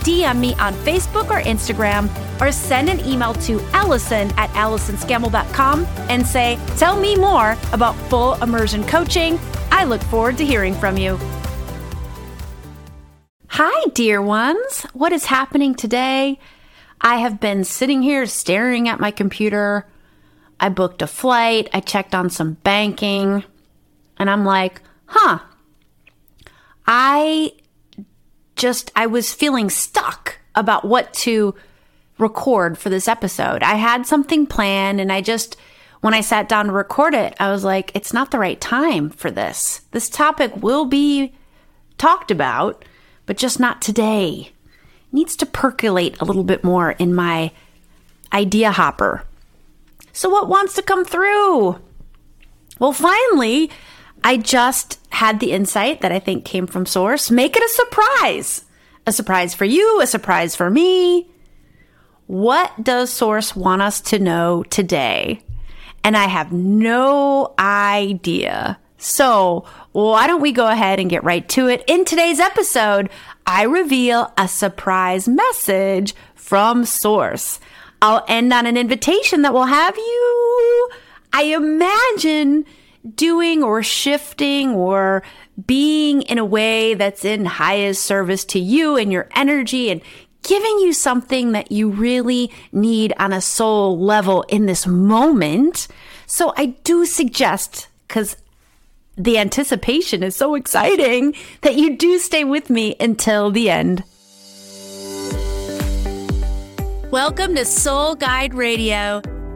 DM me on Facebook or Instagram or send an email to Allison at AllisonScammell.com and say, Tell me more about full immersion coaching. I look forward to hearing from you. Hi, dear ones. What is happening today? I have been sitting here staring at my computer. I booked a flight, I checked on some banking, and I'm like, huh. I just, I was feeling stuck about what to record for this episode. I had something planned and I just, when I sat down to record it, I was like, it's not the right time for this. This topic will be talked about, but just not today. It needs to percolate a little bit more in my idea hopper. So, what wants to come through? Well, finally, I just had the insight that I think came from Source. Make it a surprise. A surprise for you, a surprise for me. What does Source want us to know today? And I have no idea. So, why don't we go ahead and get right to it? In today's episode, I reveal a surprise message from Source. I'll end on an invitation that will have you, I imagine, doing or shifting or being in a way that's in highest service to you and your energy and giving you something that you really need on a soul level in this moment. So I do suggest, because the anticipation is so exciting, that you do stay with me until the end. Welcome to Soul Guide Radio,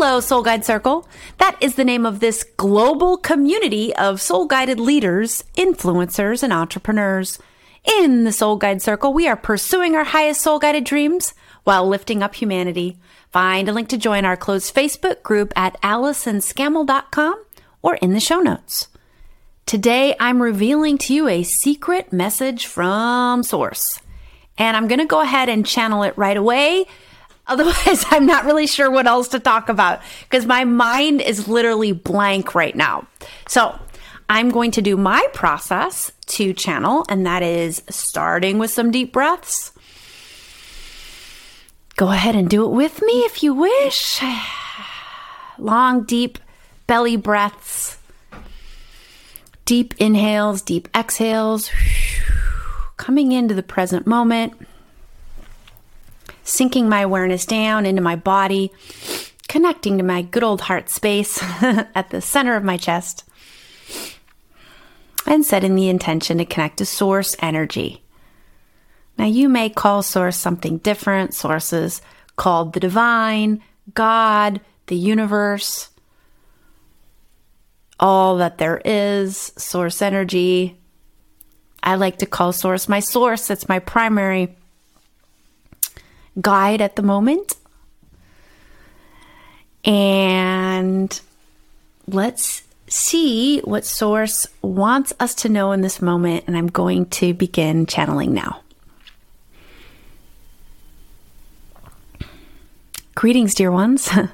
Hello, Soul Guide Circle. That is the name of this global community of soul guided leaders, influencers, and entrepreneurs. In the Soul Guide Circle, we are pursuing our highest soul guided dreams while lifting up humanity. Find a link to join our closed Facebook group at AllisonScammell.com or in the show notes. Today, I'm revealing to you a secret message from Source. And I'm going to go ahead and channel it right away Otherwise, I'm not really sure what else to talk about because my mind is literally blank right now. So I'm going to do my process to channel, and that is starting with some deep breaths. Go ahead and do it with me if you wish. Long, deep belly breaths, deep inhales, deep exhales, coming into the present moment sinking my awareness down into my body, connecting to my good old heart space at the center of my chest, and setting the intention to connect to source energy. Now, you may call source something different, sources called the divine, God, the universe, all that there is, source energy. I like to call source my source. It's my primary guide at the moment. And let's see what Source wants us to know in this moment. And I'm going to begin channeling now. Greetings, dear ones.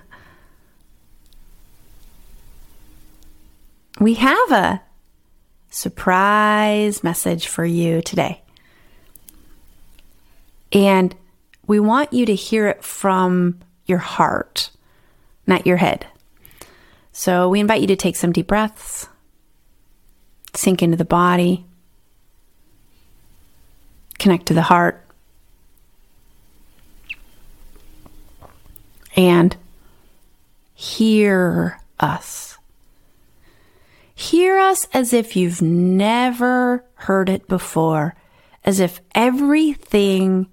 we have a surprise message for you today. And we want you to hear it from your heart, not your head. So we invite you to take some deep breaths, sink into the body, connect to the heart, and hear us. Hear us as if you've never heard it before, as if everything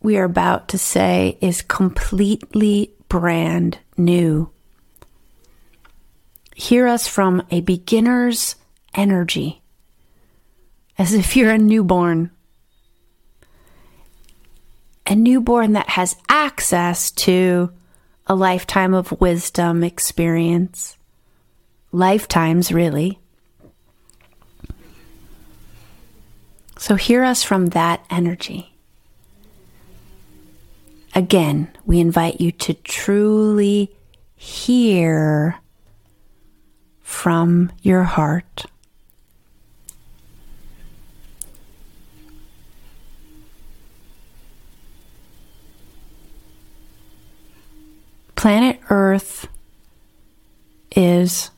we are about to say is completely brand new. Hear us from a beginner's energy, as if you're a newborn. A newborn that has access to a lifetime of wisdom experience. Lifetimes, really. So, hear us from that energy. Again, we invite you to truly hear from your heart. Planet Earth is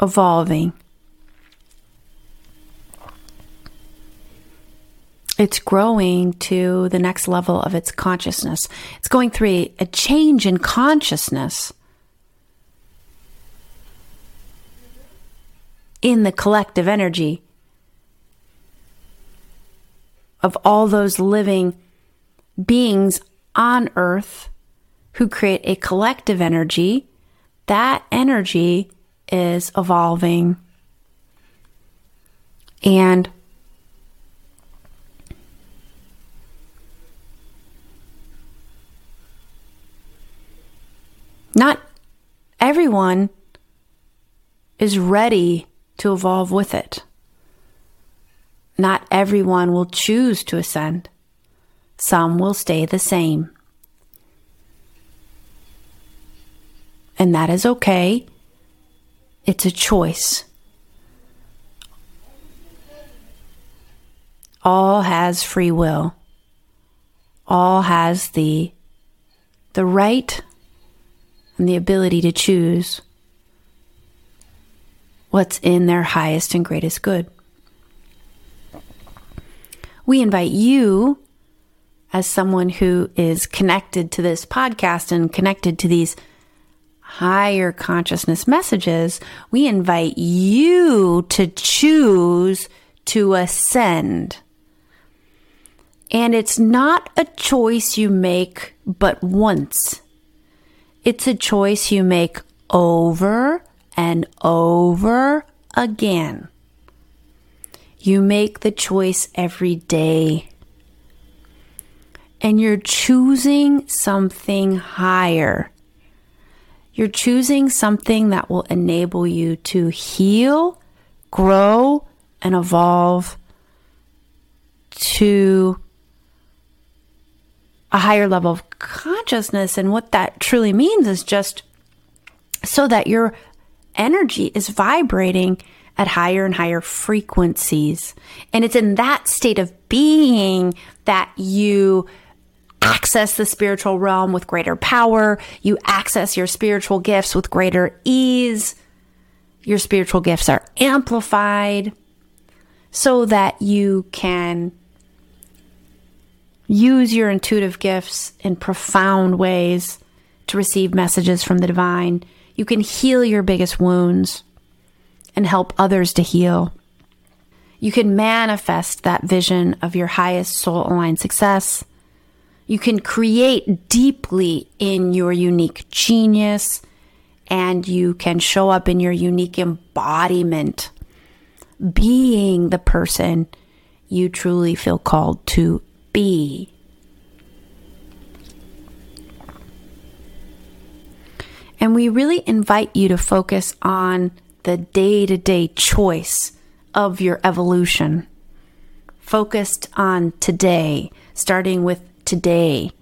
evolving. It's growing to the next level of its consciousness. It's going through a, change in consciousness in the collective energy of all those living beings on earth who create a collective energy, that energy is evolving. And not everyone is ready to evolve with it. Not everyone will choose to ascend. Some will stay the same. And that is okay. It's a choice. All has free will. All has the the right and the ability to choose what's in their highest and greatest good. We invite you, as someone who is connected to this podcast and connected to these higher consciousness messages, we invite you to choose to ascend. And it's not a choice you make but once. It's a choice you make over and over again. You make the choice every day. And you're choosing something higher. You're choosing something that will enable you to heal, grow, and evolve to a higher level of consciousness. And what that truly means is just so that your energy is vibrating at higher and higher frequencies. And it's in that state of being that you access the spiritual realm with greater power. You access your spiritual gifts with greater ease. Your spiritual gifts are amplified so that you can use your intuitive gifts in profound ways to receive messages from the divine you can heal your biggest wounds and help others to heal. You can manifest that vision of your highest soul aligned success. You can create deeply in your unique genius and you can show up in your unique embodiment, being the person you truly feel called to be. And we really invite you to focus on the day to day choice of your evolution. Focused on today, starting with today.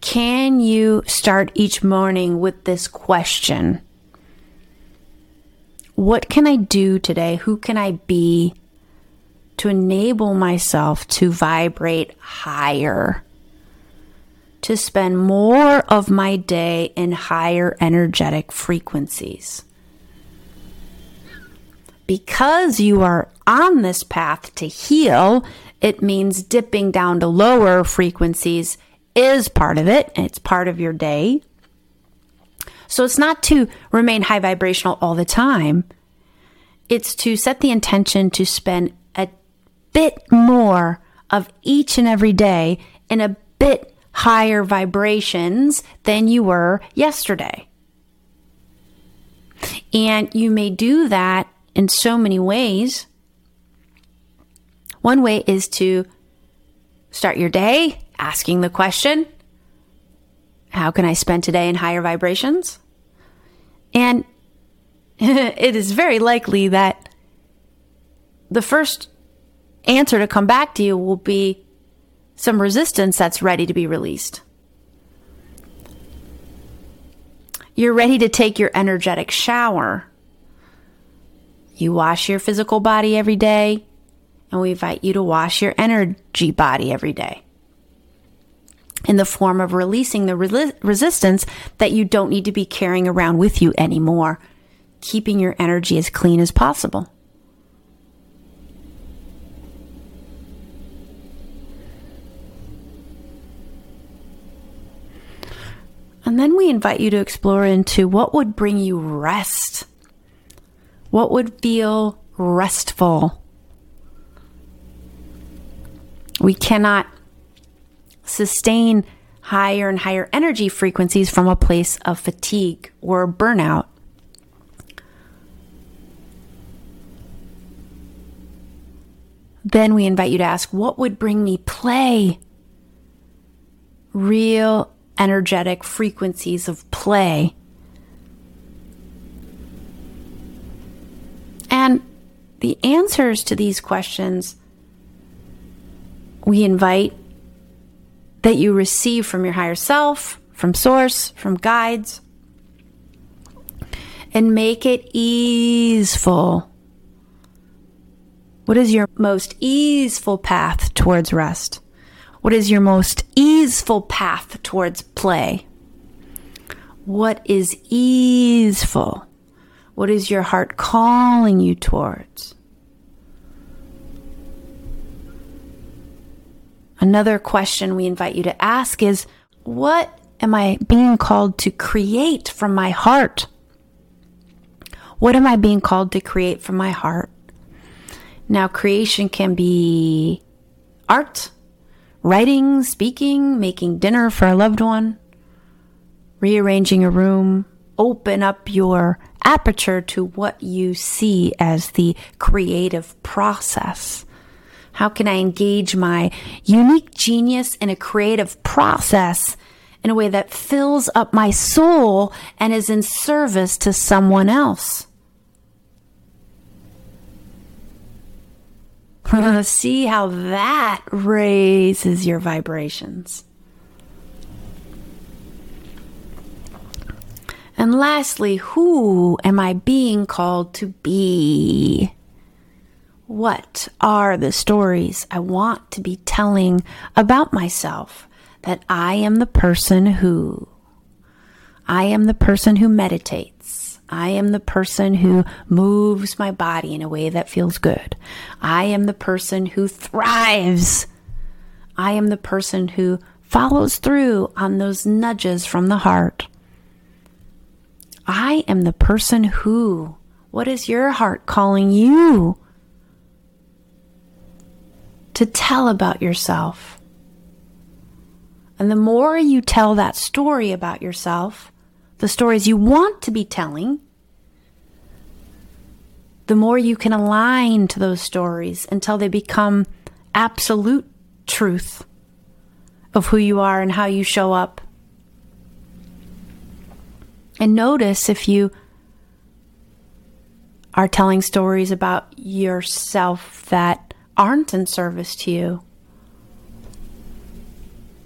Can you start each morning with this question? What can I do today? Who can I be to enable myself to vibrate higher? to spend more of my day in higher energetic frequencies. Because you are on this path to heal, it means dipping down to lower frequencies is part of it, it's part of your day. So it's not to remain high vibrational all the time. It's to set the intention to spend bit more of each and every day in a bit higher vibrations than you were yesterday. And you may do that in so many ways. One way is to start your day asking the question, How can I spend today in higher vibrations? And it is very likely that the first answer to come back to you will be some resistance that's ready to be released. You're ready to take your energetic shower. You wash your physical body every day, and we invite you to wash your energy body every day in the form of releasing the re- resistance that you don't need to be carrying around with you anymore, keeping your energy as clean as possible. And then we invite you to explore into what would bring you rest. What would feel restful? We cannot sustain higher and higher energy frequencies from a place of fatigue or burnout. Then we invite you to ask, what would bring me play? Real energetic frequencies of play. And the answers to these questions we invite that you receive from your higher self, from source, from guides, and make it easeful. What is your most easeful path towards rest? What is your most easeful path towards play? What is easeful? What is your heart calling you towards? Another question we invite you to ask is What am I being called to create from my heart? What am I being called to create from my heart? Now, creation can be art, writing, speaking, making dinner for a loved one, rearranging a room, open up your aperture to what you see as the creative process. How can I engage my unique genius in a creative process in a way that fills up my soul and is in service to someone else? See how that raises your vibrations. And lastly, who am I being called to be? What are the stories I want to be telling about myself? That I am the person who. I am the person who meditates. I am the person who moves my body in a way that feels good. I am the person who thrives. I am the person who follows through on those nudges from the heart. I am the person who. What is your heart calling you to tell about yourself? And the more you tell that story about yourself, the stories you want to be telling, the more you can align to those stories until they become absolute truth of who you are and how you show up. And notice if you are telling stories about yourself that aren't in service to you.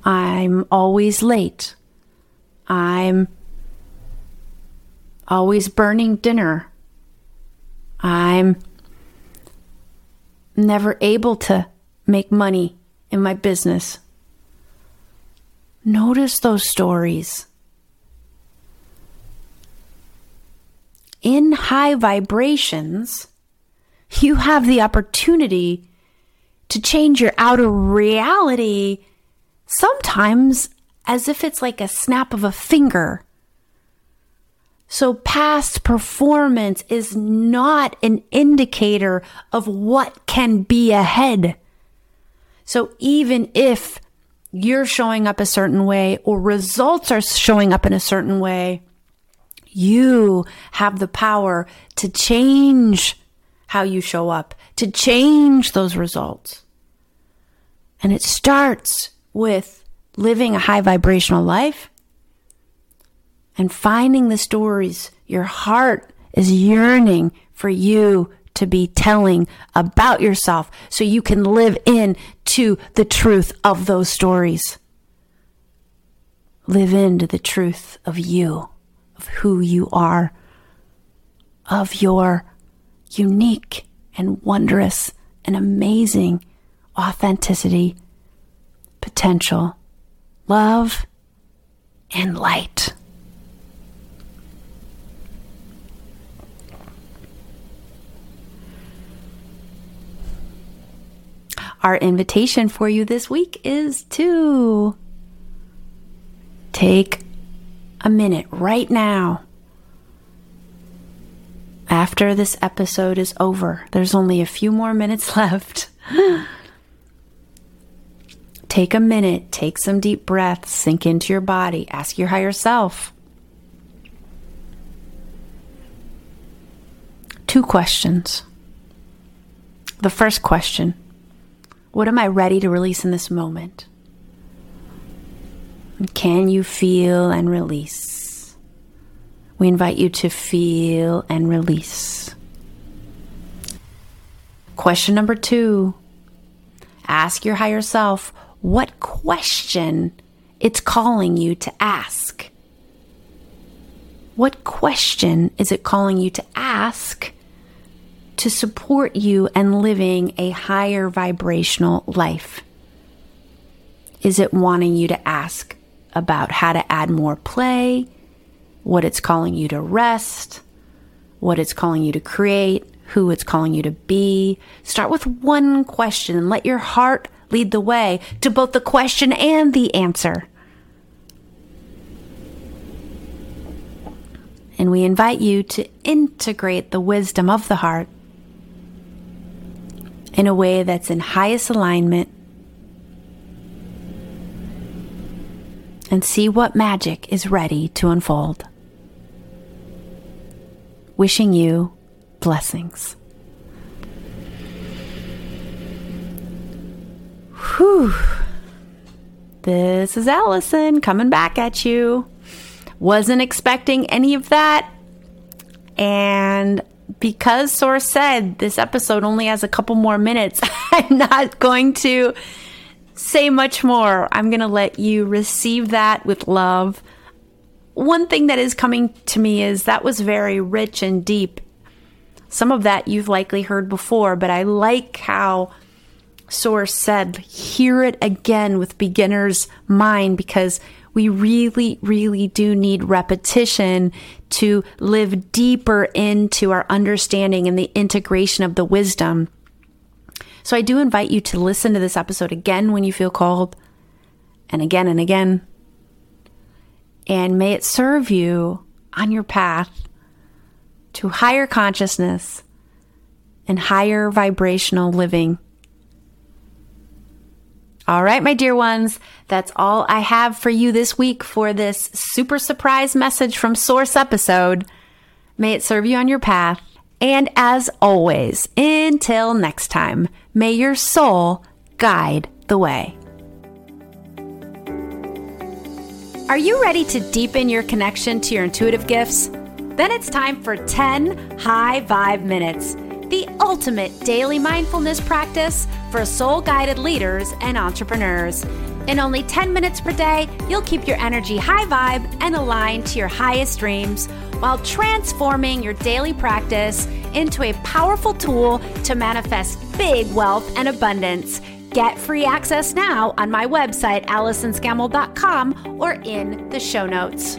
I'm always late. I'm always burning dinner. I'm never able to make money in my business. Notice those stories. In high vibrations, you have the opportunity to change your outer reality sometimes as if it's like a snap of a finger. So, past performance is not an indicator of what can be ahead. So, even if you're showing up a certain way or results are showing up in a certain way, you have the power to change how you show up, to change those results. And it starts with living a high vibrational life and finding the stories your heart is yearning for you to be telling about yourself so you can live in to the truth of those stories. Live into the truth of you, of who you are, of your unique and wondrous and amazing authenticity, potential, love, and light. Our invitation for you this week is to take a minute right now. After this episode is over, there's only a few more minutes left. take a minute, take some deep breaths, sink into your body, ask your higher self. Two questions. The first question what am I ready to release in this moment? Can you feel and release? We invite you to feel and release. Question number two ask your higher self what question it's calling you to ask. What question is it calling you to ask to support you and living a higher vibrational life? Is it wanting you to ask about how to add more play, what it's calling you to rest, what it's calling you to create, who it's calling you to be? Start with one question and let your heart lead the way to both the question and the answer. And we invite you to integrate the wisdom of the heart in a way that's in highest alignment and see what magic is ready to unfold. Wishing you blessings. Whew. This is Allison coming back at you. Wasn't expecting any of that. And because Source said this episode only has a couple more minutes, I'm not going to say much more. I'm going to let you receive that with love. One thing that is coming to me is that was very rich and deep. Some of that you've likely heard before, but I like how Source said, hear it again with beginner's mind because we really, really do need repetition to live deeper into our understanding and the integration of the wisdom. So I do invite you to listen to this episode again when you feel called, and again and again. And may it serve you on your path to higher consciousness and higher vibrational living. All right, my dear ones, that's all I have for you this week for this super surprise message from Source episode. May it serve you on your path. And as always, until next time, may your soul guide the way. Are you ready to deepen your connection to your intuitive gifts? Then it's time for 10 high vibe minutes the ultimate daily mindfulness practice for soul guided leaders and entrepreneurs. In only 10 minutes per day, you'll keep your energy high vibe and aligned to your highest dreams while transforming your daily practice into a powerful tool to manifest big wealth and abundance. Get free access now on my website, AllisonScammell.com, or in the show notes.